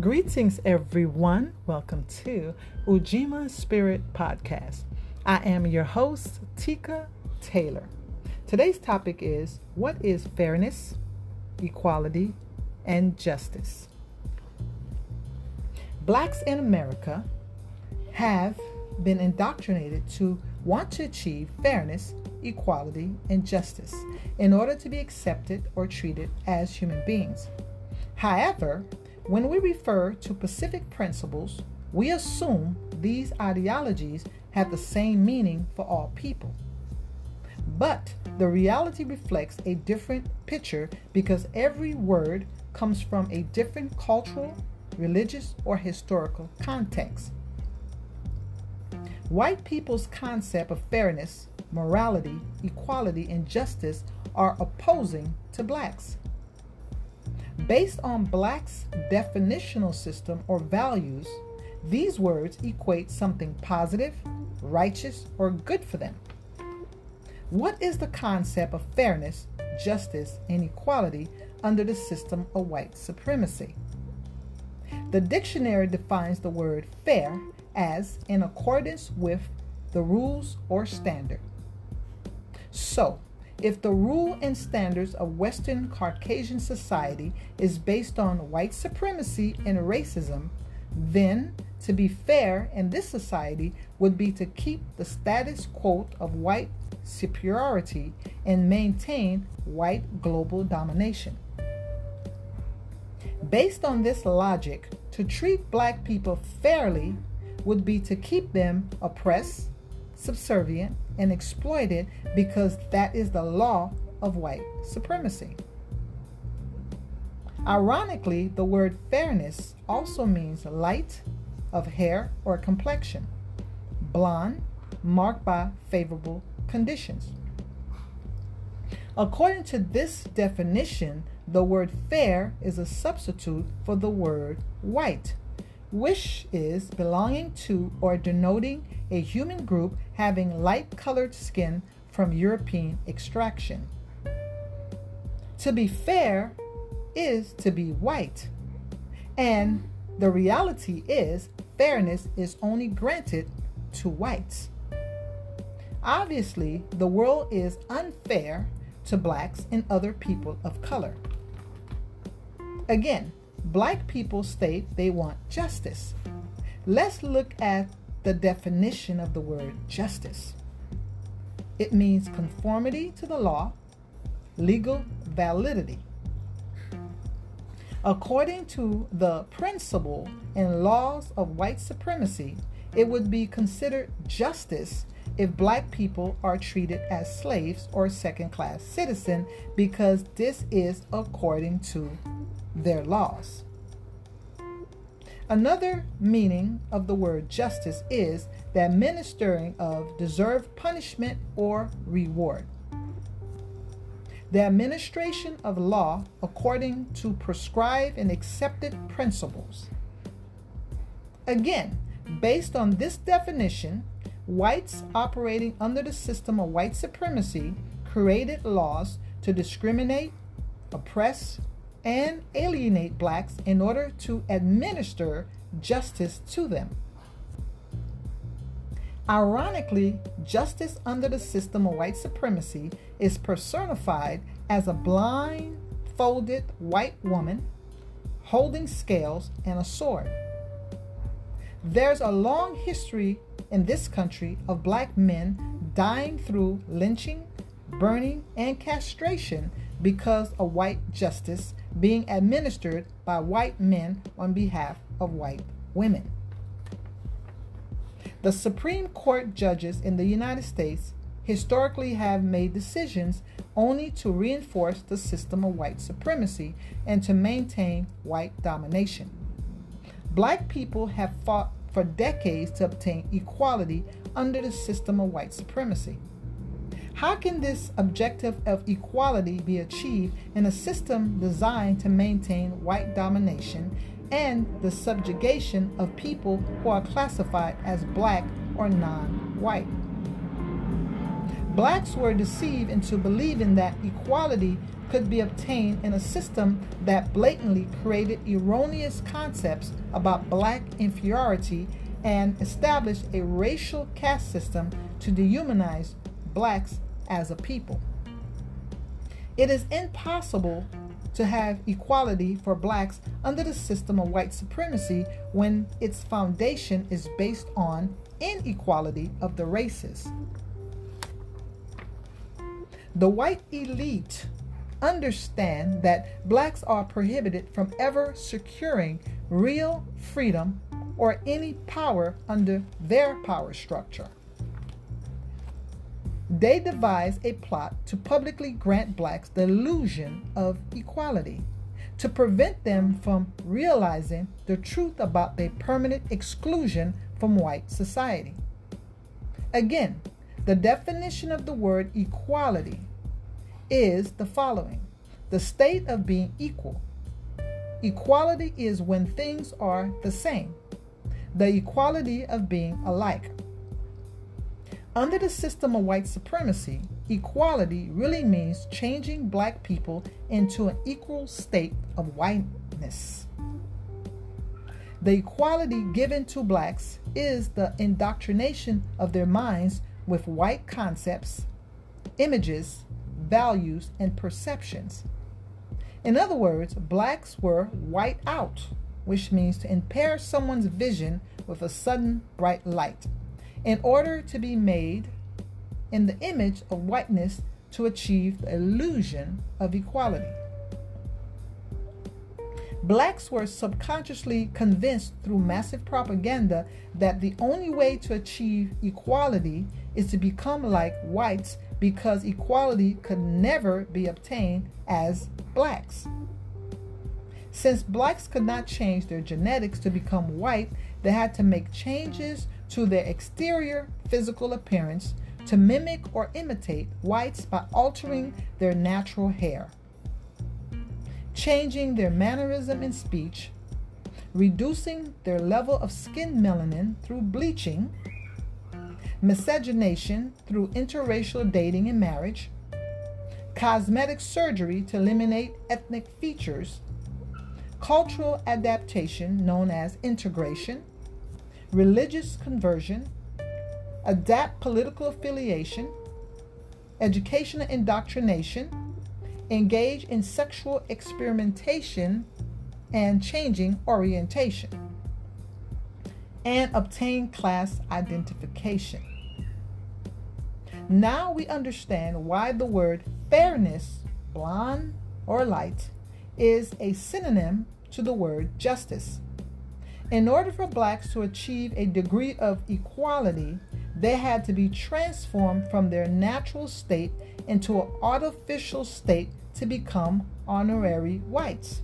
Greetings, everyone. Welcome to Ujima Spirit Podcast. I am your host, Tika Taylor. Today's topic is What is fairness, equality, and justice? Blacks in America have been indoctrinated to want to achieve fairness, equality, and justice in order to be accepted or treated as human beings. However, when we refer to Pacific principles, we assume these ideologies have the same meaning for all people. But the reality reflects a different picture because every word comes from a different cultural, religious, or historical context. White people's concept of fairness, morality, equality, and justice are opposing to blacks. Based on blacks' definitional system or values, these words equate something positive, righteous, or good for them. What is the concept of fairness, justice, and equality under the system of white supremacy? The dictionary defines the word fair as in accordance with the rules or standard. So, if the rule and standards of Western Caucasian society is based on white supremacy and racism, then to be fair in this society would be to keep the status quo of white superiority and maintain white global domination. Based on this logic, to treat black people fairly would be to keep them oppressed, subservient, and exploited because that is the law of white supremacy. Ironically, the word fairness also means light of hair or complexion, blonde, marked by favorable conditions. According to this definition, the word fair is a substitute for the word white, which is belonging to or denoting a human group having light colored skin from European extraction. To be fair is to be white. And the reality is, fairness is only granted to whites. Obviously, the world is unfair to blacks and other people of color. Again, black people state they want justice. Let's look at the definition of the word justice. It means conformity to the law, legal validity. According to the principle and laws of white supremacy, it would be considered justice if black people are treated as slaves or second class citizens because this is according to their laws. Another meaning of the word justice is the administering of deserved punishment or reward. The administration of law according to prescribed and accepted principles. Again, based on this definition, whites operating under the system of white supremacy created laws to discriminate, oppress, and alienate blacks in order to administer justice to them. Ironically, justice under the system of white supremacy is personified as a blind, folded white woman holding scales and a sword. There's a long history in this country of black men dying through lynching, burning, and castration because of white justice being administered by white men on behalf of white women. The Supreme Court judges in the United States historically have made decisions only to reinforce the system of white supremacy and to maintain white domination. Black people have fought for decades to obtain equality under the system of white supremacy. How can this objective of equality be achieved in a system designed to maintain white domination and the subjugation of people who are classified as black or non white? Blacks were deceived into believing that equality could be obtained in a system that blatantly created erroneous concepts about black inferiority and established a racial caste system to dehumanize blacks as a people. It is impossible to have equality for blacks under the system of white supremacy when its foundation is based on inequality of the races. The white elite understand that blacks are prohibited from ever securing real freedom or any power under their power structure. They devise a plot to publicly grant blacks the illusion of equality, to prevent them from realizing the truth about their permanent exclusion from white society. Again, the definition of the word equality is the following the state of being equal. Equality is when things are the same, the equality of being alike. Under the system of white supremacy, equality really means changing black people into an equal state of whiteness. The equality given to blacks is the indoctrination of their minds with white concepts, images, values, and perceptions. In other words, blacks were white out, which means to impair someone's vision with a sudden bright light, in order to be made in the image of whiteness to achieve the illusion of equality. Blacks were subconsciously convinced through massive propaganda that the only way to achieve equality is to become like whites because equality could never be obtained as blacks. Since blacks could not change their genetics to become white, they had to make changes to their exterior physical appearance to mimic or imitate whites by altering their natural hair, changing their mannerism and speech, reducing their level of skin melanin through bleaching, miscegenation through interracial dating and marriage, cosmetic surgery to eliminate ethnic features, cultural adaptation known as integration, religious conversion, adapt political affiliation, educational indoctrination, engage in sexual experimentation and changing orientation, and obtain class identification. Now we understand why the word fairness, blonde or light, is a synonym to the word justice. In order for blacks to achieve a degree of equality, they had to be transformed from their natural state into an artificial state to become honorary whites.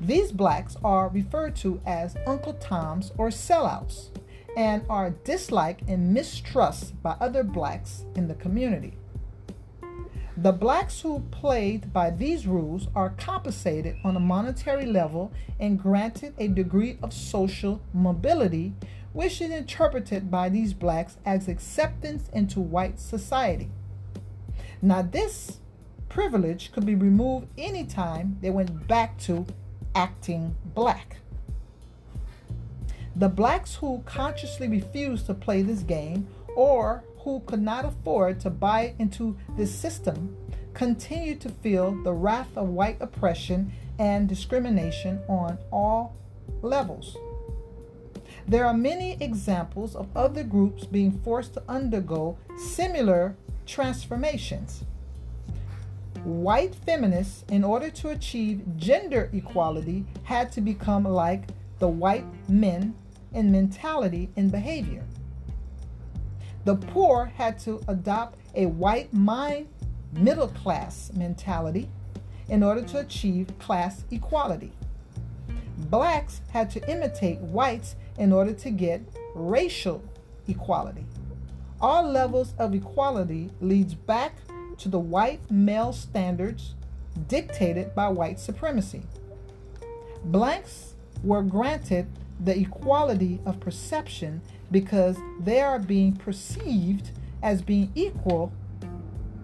These blacks are referred to as Uncle Toms or sellouts and are disliked and mistrusted by other blacks in the community. The blacks who played by these rules are compensated on a monetary level and granted a degree of social mobility, which is interpreted by these blacks as acceptance into white society. Now, this privilege could be removed anytime they went back to acting black. The blacks who consciously refused to play this game or who could not afford to buy into this system continued to feel the wrath of white oppression and discrimination on all levels. There are many examples of other groups being forced to undergo similar transformations. White feminists, in order to achieve gender equality, had to become like the white men in mentality and behavior. The poor had to adopt a white mind middle class mentality in order to achieve class equality. Blacks had to imitate whites in order to get racial equality. All levels of equality leads back to the white male standards dictated by white supremacy. Blacks were granted the equality of perception because they are being perceived as being equal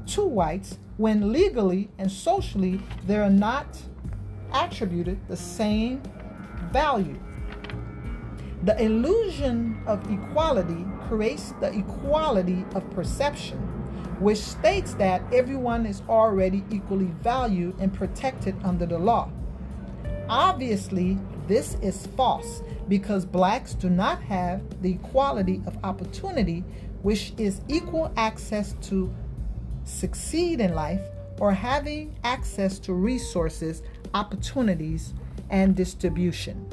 to whites when legally and socially they are not attributed the same value. The illusion of equality creates the equality of perception, which states that everyone is already equally valued and protected under the law. Obviously, this is false because blacks do not have the equality of opportunity, which is equal access to succeed in life or having access to resources, opportunities, and distribution.